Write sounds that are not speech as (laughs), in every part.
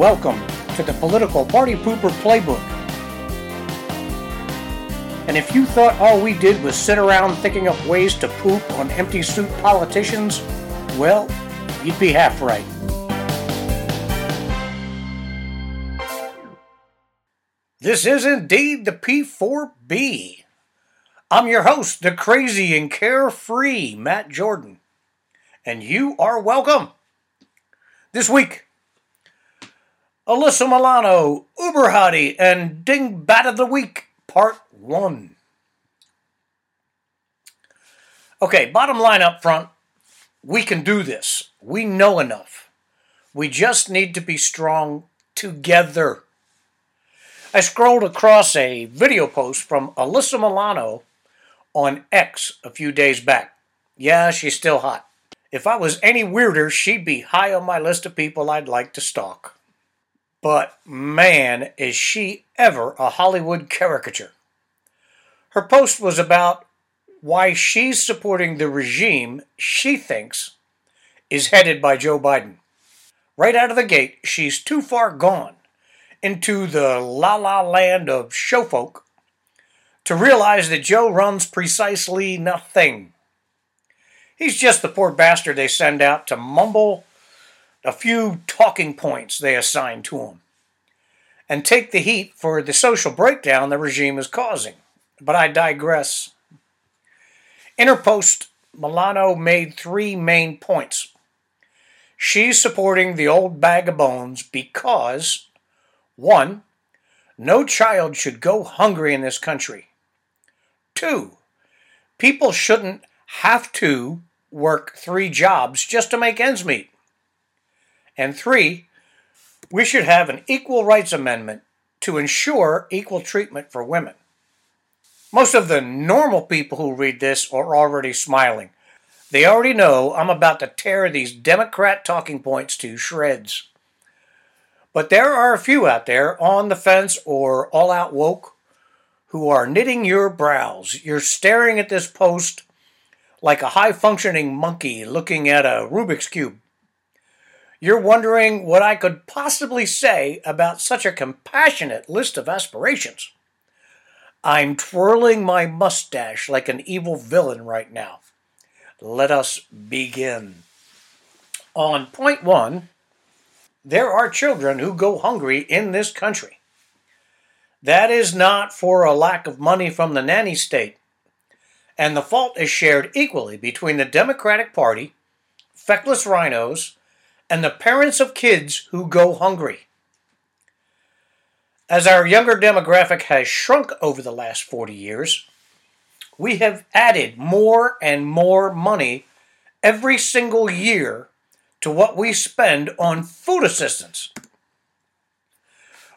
welcome to the Political Party Pooper Playbook. And if you thought all we did was sit around thinking up ways to poop on empty suit politicians, well, you'd be half right. This is indeed the P4B. I'm your host, the crazy and carefree Matt Jordan, and you are welcome. This week, Alyssa Milano, Uber Hottie, and Dingbat of the Week, Part 1. Okay, bottom line up front we can do this. We know enough. We just need to be strong together. I scrolled across a video post from Alyssa Milano on X a few days back. Yeah, she's still hot. If I was any weirder, she'd be high on my list of people I'd like to stalk. But man, is she ever a Hollywood caricature. Her post was about why she's supporting the regime she thinks is headed by Joe Biden. Right out of the gate, she's too far gone into the la la land of show folk to realize that Joe runs precisely nothing. He's just the poor bastard they send out to mumble a few talking points they assign to him and take the heat for the social breakdown the regime is causing. But I digress. In her post, Milano made three main points. She's supporting the old bag of bones because one, no child should go hungry in this country. Two, people shouldn't have to work three jobs just to make ends meet. And three, we should have an equal rights amendment to ensure equal treatment for women. Most of the normal people who read this are already smiling. They already know I'm about to tear these Democrat talking points to shreds. But there are a few out there on the fence or all out woke who are knitting your brows. You're staring at this post like a high functioning monkey looking at a Rubik's Cube. You're wondering what I could possibly say about such a compassionate list of aspirations. I'm twirling my mustache like an evil villain right now. Let us begin. On point one, there are children who go hungry in this country. That is not for a lack of money from the nanny state. And the fault is shared equally between the Democratic Party, feckless RINOs, and the parents of kids who go hungry. As our younger demographic has shrunk over the last 40 years, we have added more and more money every single year to what we spend on food assistance.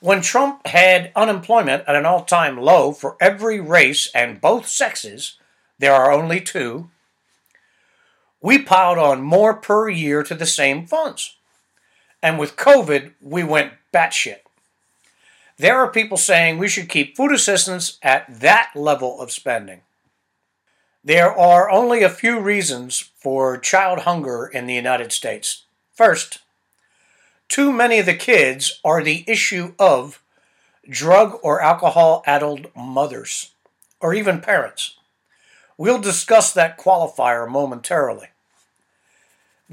When Trump had unemployment at an all time low for every race and both sexes, there are only two, we piled on more per year to the same funds. And with COVID, we went batshit. There are people saying we should keep food assistance at that level of spending. There are only a few reasons for child hunger in the United States. First, too many of the kids are the issue of drug or alcohol addled mothers, or even parents. We'll discuss that qualifier momentarily.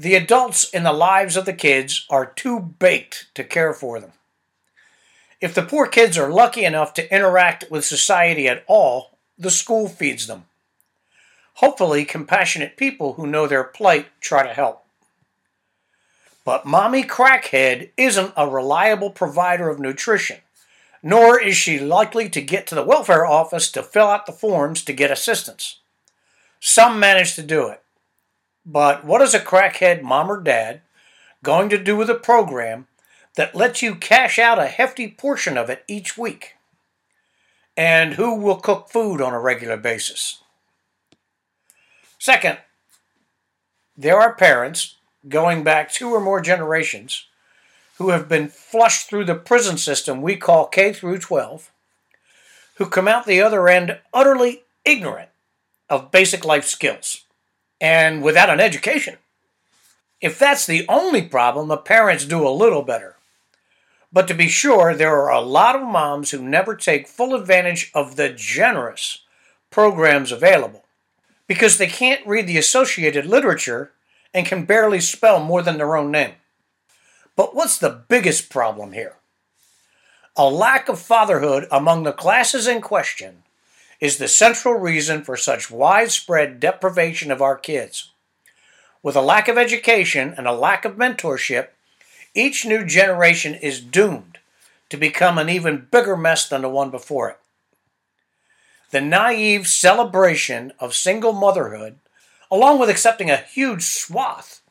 The adults in the lives of the kids are too baked to care for them. If the poor kids are lucky enough to interact with society at all, the school feeds them. Hopefully, compassionate people who know their plight try to help. But Mommy Crackhead isn't a reliable provider of nutrition, nor is she likely to get to the welfare office to fill out the forms to get assistance. Some manage to do it. But what is a crackhead mom or dad going to do with a program that lets you cash out a hefty portion of it each week? And who will cook food on a regular basis? Second, there are parents going back two or more generations who have been flushed through the prison system we call K through 12, who come out the other end utterly ignorant of basic life skills and without an education. If that's the only problem, the parents do a little better. But to be sure, there are a lot of moms who never take full advantage of the generous programs available because they can't read the associated literature and can barely spell more than their own name. But what's the biggest problem here? A lack of fatherhood among the classes in question is the central reason for such widespread deprivation of our kids. With a lack of education and a lack of mentorship, each new generation is doomed to become an even bigger mess than the one before it. The naive celebration of single motherhood, along with accepting a huge swath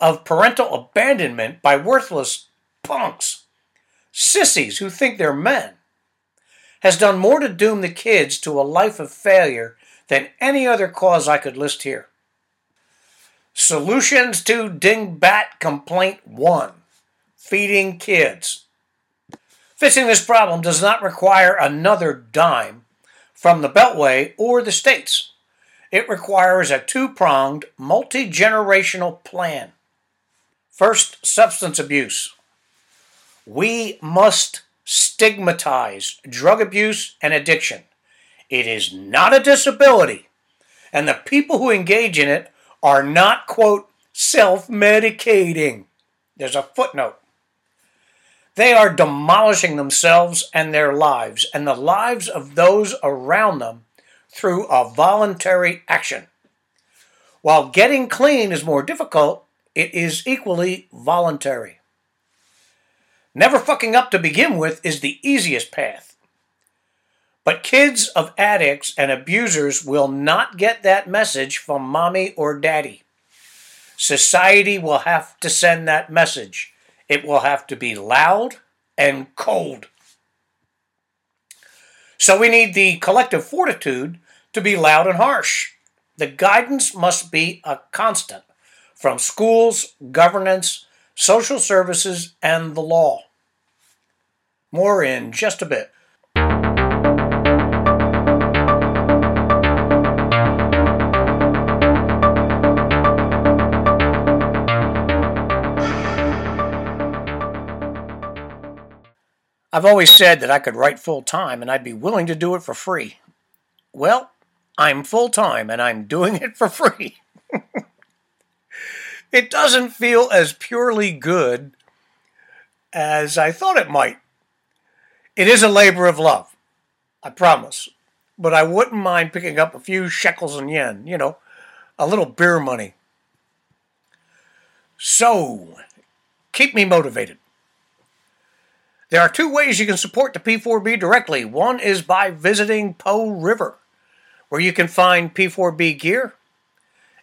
of parental abandonment by worthless punks, sissies who think they're men, has done more to doom the kids to a life of failure than any other cause I could list here. Solutions to Dingbat Complaint 1 Feeding Kids. Fixing this problem does not require another dime from the Beltway or the states. It requires a two pronged, multi generational plan. First, substance abuse. We must stigmatize drug abuse and addiction. It is not a disability, and the people who engage in it are not, quote, self medicating. There's a footnote. They are demolishing themselves and their lives and the lives of those around them through a voluntary action. While getting clean is more difficult, it is equally voluntary. Never fucking up to begin with is the easiest path. But kids of addicts and abusers will not get that message from mommy or daddy. Society will have to send that message. It will have to be loud and cold. So we need the collective fortitude to be loud and harsh. The guidance must be a constant from schools, governance, social services, and the law. More in just a bit. I've always said that I could write full time and I'd be willing to do it for free. Well, I'm full time and I'm doing it for free. (laughs) it doesn't feel as purely good as I thought it might. It is a labor of love, I promise. But I wouldn't mind picking up a few shekels and yen, you know, a little beer money. So, keep me motivated. There are two ways you can support the P4B directly. One is by visiting Po River, where you can find P4B gear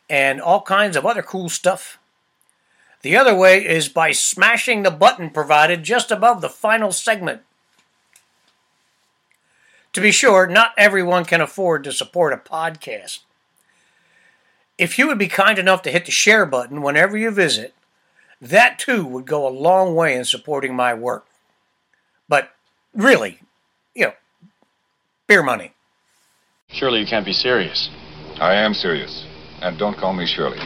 and all kinds of other cool stuff. The other way is by smashing the button provided just above the final segment to be sure, not everyone can afford to support a podcast. If you would be kind enough to hit the share button whenever you visit, that too would go a long way in supporting my work. But really, you know, beer money. Surely you can't be serious. I am serious. And don't call me Shirley.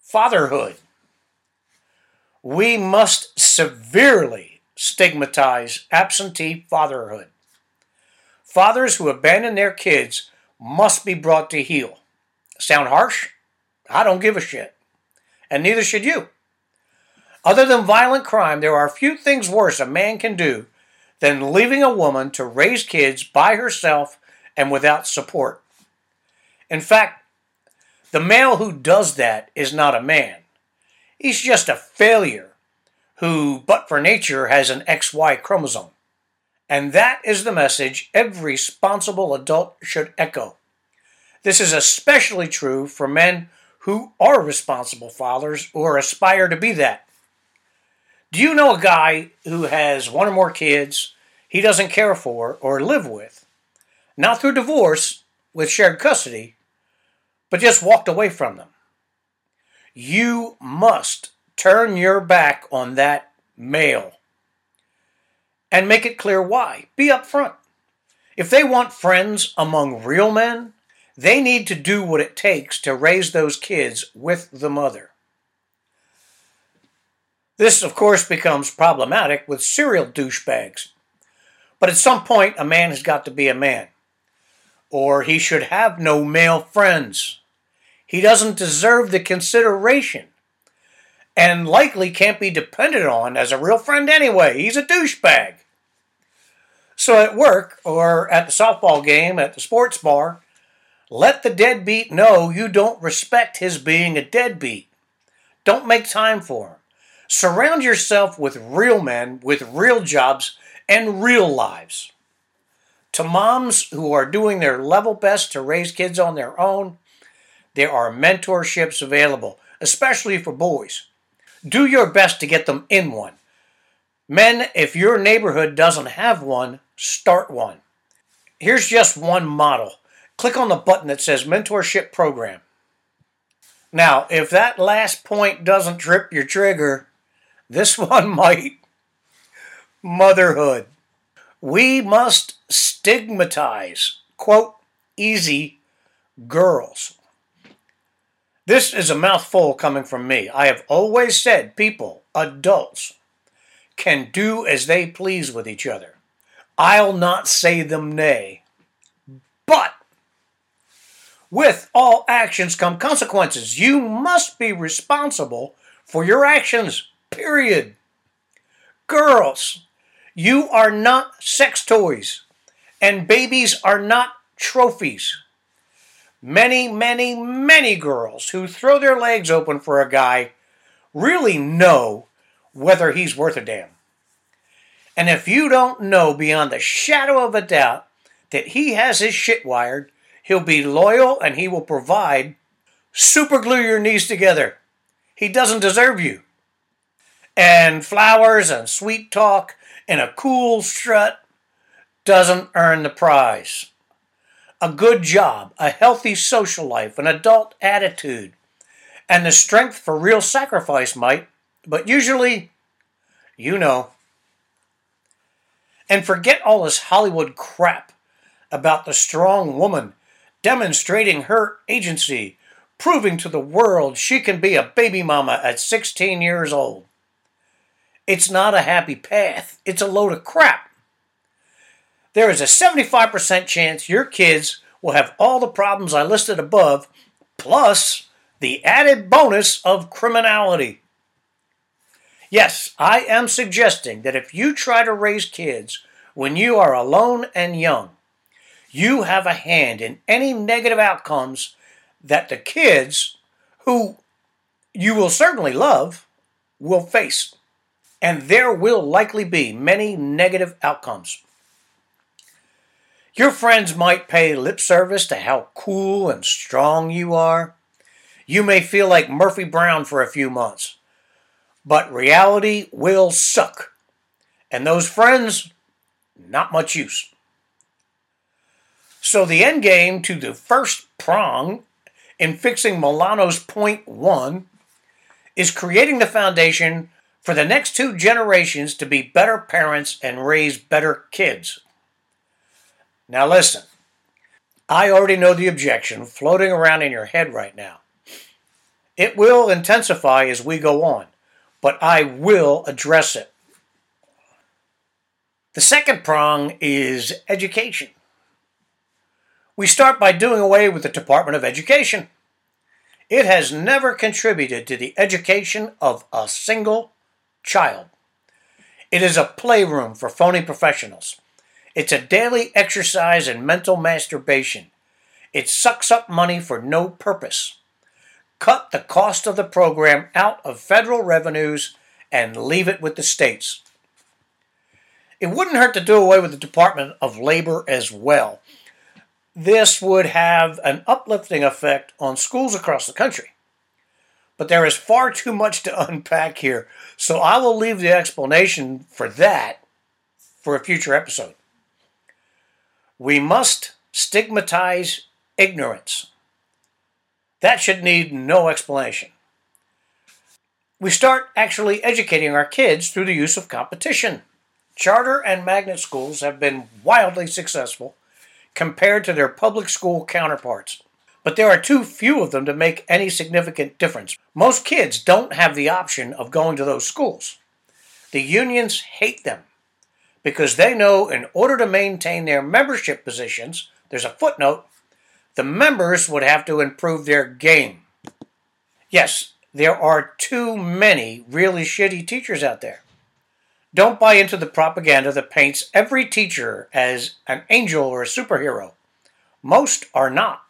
Fatherhood. We must severely stigmatize absentee fatherhood. Fathers who abandon their kids must be brought to heel. Sound harsh? I don't give a shit. And neither should you. Other than violent crime, there are few things worse a man can do than leaving a woman to raise kids by herself and without support. In fact, the male who does that is not a man. He's just a failure who, but for nature, has an XY chromosome. And that is the message every responsible adult should echo. This is especially true for men who are responsible fathers or aspire to be that. Do you know a guy who has one or more kids he doesn't care for or live with? Not through divorce, with shared custody, but just walked away from them. You must turn your back on that male and make it clear why. Be upfront. If they want friends among real men, they need to do what it takes to raise those kids with the mother. This, of course, becomes problematic with serial douchebags. But at some point, a man has got to be a man, or he should have no male friends. He doesn't deserve the consideration and likely can't be depended on as a real friend anyway. He's a douchebag. So at work or at the softball game at the sports bar, let the deadbeat know you don't respect his being a deadbeat. Don't make time for him. Surround yourself with real men with real jobs and real lives. To moms who are doing their level best to raise kids on their own, there are mentorships available, especially for boys. Do your best to get them in one. Men, if your neighborhood doesn't have one, start one. Here's just one model. Click on the button that says Mentorship Program. Now, if that last point doesn't trip your trigger, this (laughs) one might. Motherhood. We must stigmatize, quote, easy girls. This is a mouthful coming from me. I have always said people, adults, can do as they please with each other. I'll not say them nay. But with all actions come consequences. You must be responsible for your actions, period. Girls, you are not sex toys, and babies are not trophies. Many, many, many girls who throw their legs open for a guy really know whether he's worth a damn. And if you don't know beyond the shadow of a doubt that he has his shit wired, he'll be loyal and he will provide, super glue your knees together. He doesn't deserve you. And flowers and sweet talk and a cool strut doesn't earn the prize. A good job, a healthy social life, an adult attitude, and the strength for real sacrifice might, but usually, you know. And forget all this Hollywood crap about the strong woman demonstrating her agency, proving to the world she can be a baby mama at 16 years old. It's not a happy path, it's a load of crap. There is a 75% chance your kids will have all the problems I listed above, plus the added bonus of criminality. Yes, I am suggesting that if you try to raise kids when you are alone and young, you have a hand in any negative outcomes that the kids, who you will certainly love, will face. And there will likely be many negative outcomes. Your friends might pay lip service to how cool and strong you are. You may feel like Murphy Brown for a few months. But reality will suck. And those friends, not much use. So the end game to the first prong in fixing Milano's point one is creating the foundation for the next two generations to be better parents and raise better kids. Now listen, I already know the objection floating around in your head right now. It will intensify as we go on, but I will address it. The second prong is education. We start by doing away with the Department of Education. It has never contributed to the education of a single child. It is a playroom for phony professionals. It's a daily exercise in mental masturbation. It sucks up money for no purpose. Cut the cost of the program out of federal revenues and leave it with the states. It wouldn't hurt to do away with the Department of Labor as well this would have an uplifting effect on schools across the country. But there is far too much to (laughs) unpack here, so I will leave the explanation for that for a future episode. We must stigmatize ignorance. That should need no explanation. We start actually educating our kids through the use of competition. Charter and magnet schools have been wildly successful compared to their public school counterparts. but there are too few of them to make any significant difference. Most kids don't have the option of going to those schools. The unions hate them because they know in order to maintain their membership positions, there's a footnote, the members would have to improve their game. Yes, there are too many really shitty teachers out there. Don't buy into the propaganda that paints every teacher as an angel or a superhero. Most are not.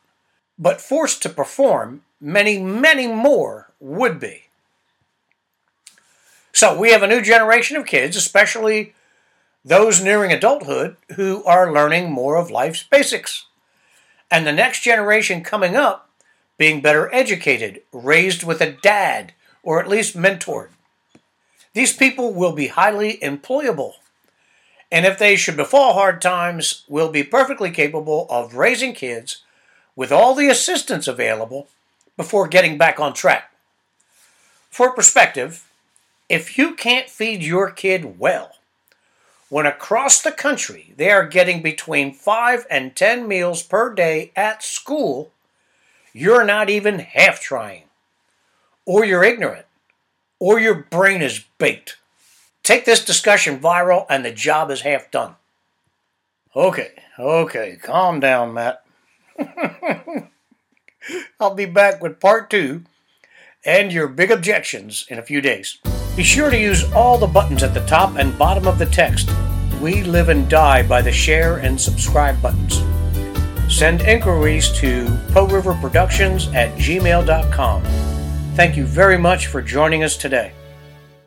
But forced to perform, many, many more would be. So we have a new generation of kids, especially those nearing adulthood, who are learning more of life's basics. And the next generation coming up being better educated, raised with a dad, or at least mentored. These people will be highly employable. And if they should befall hard times, will be perfectly capable of raising kids with all the assistance available before getting back on track. For perspective, if you can't feed your kid well, when across the country they are getting between 5 and 10 meals per day at school, you're not even half trying. Or you're ignorant. Or your brain is baked. Take this discussion viral and the job is half done. Okay, okay, calm down, Matt. (laughs) I'll be back with part two and your big objections in a few days. Be sure to use all the buttons at the top and bottom of the text. We live and die by the share and subscribe buttons. Send inquiries to PoRiverProductions at gmail.com. Thank you very much for joining us today.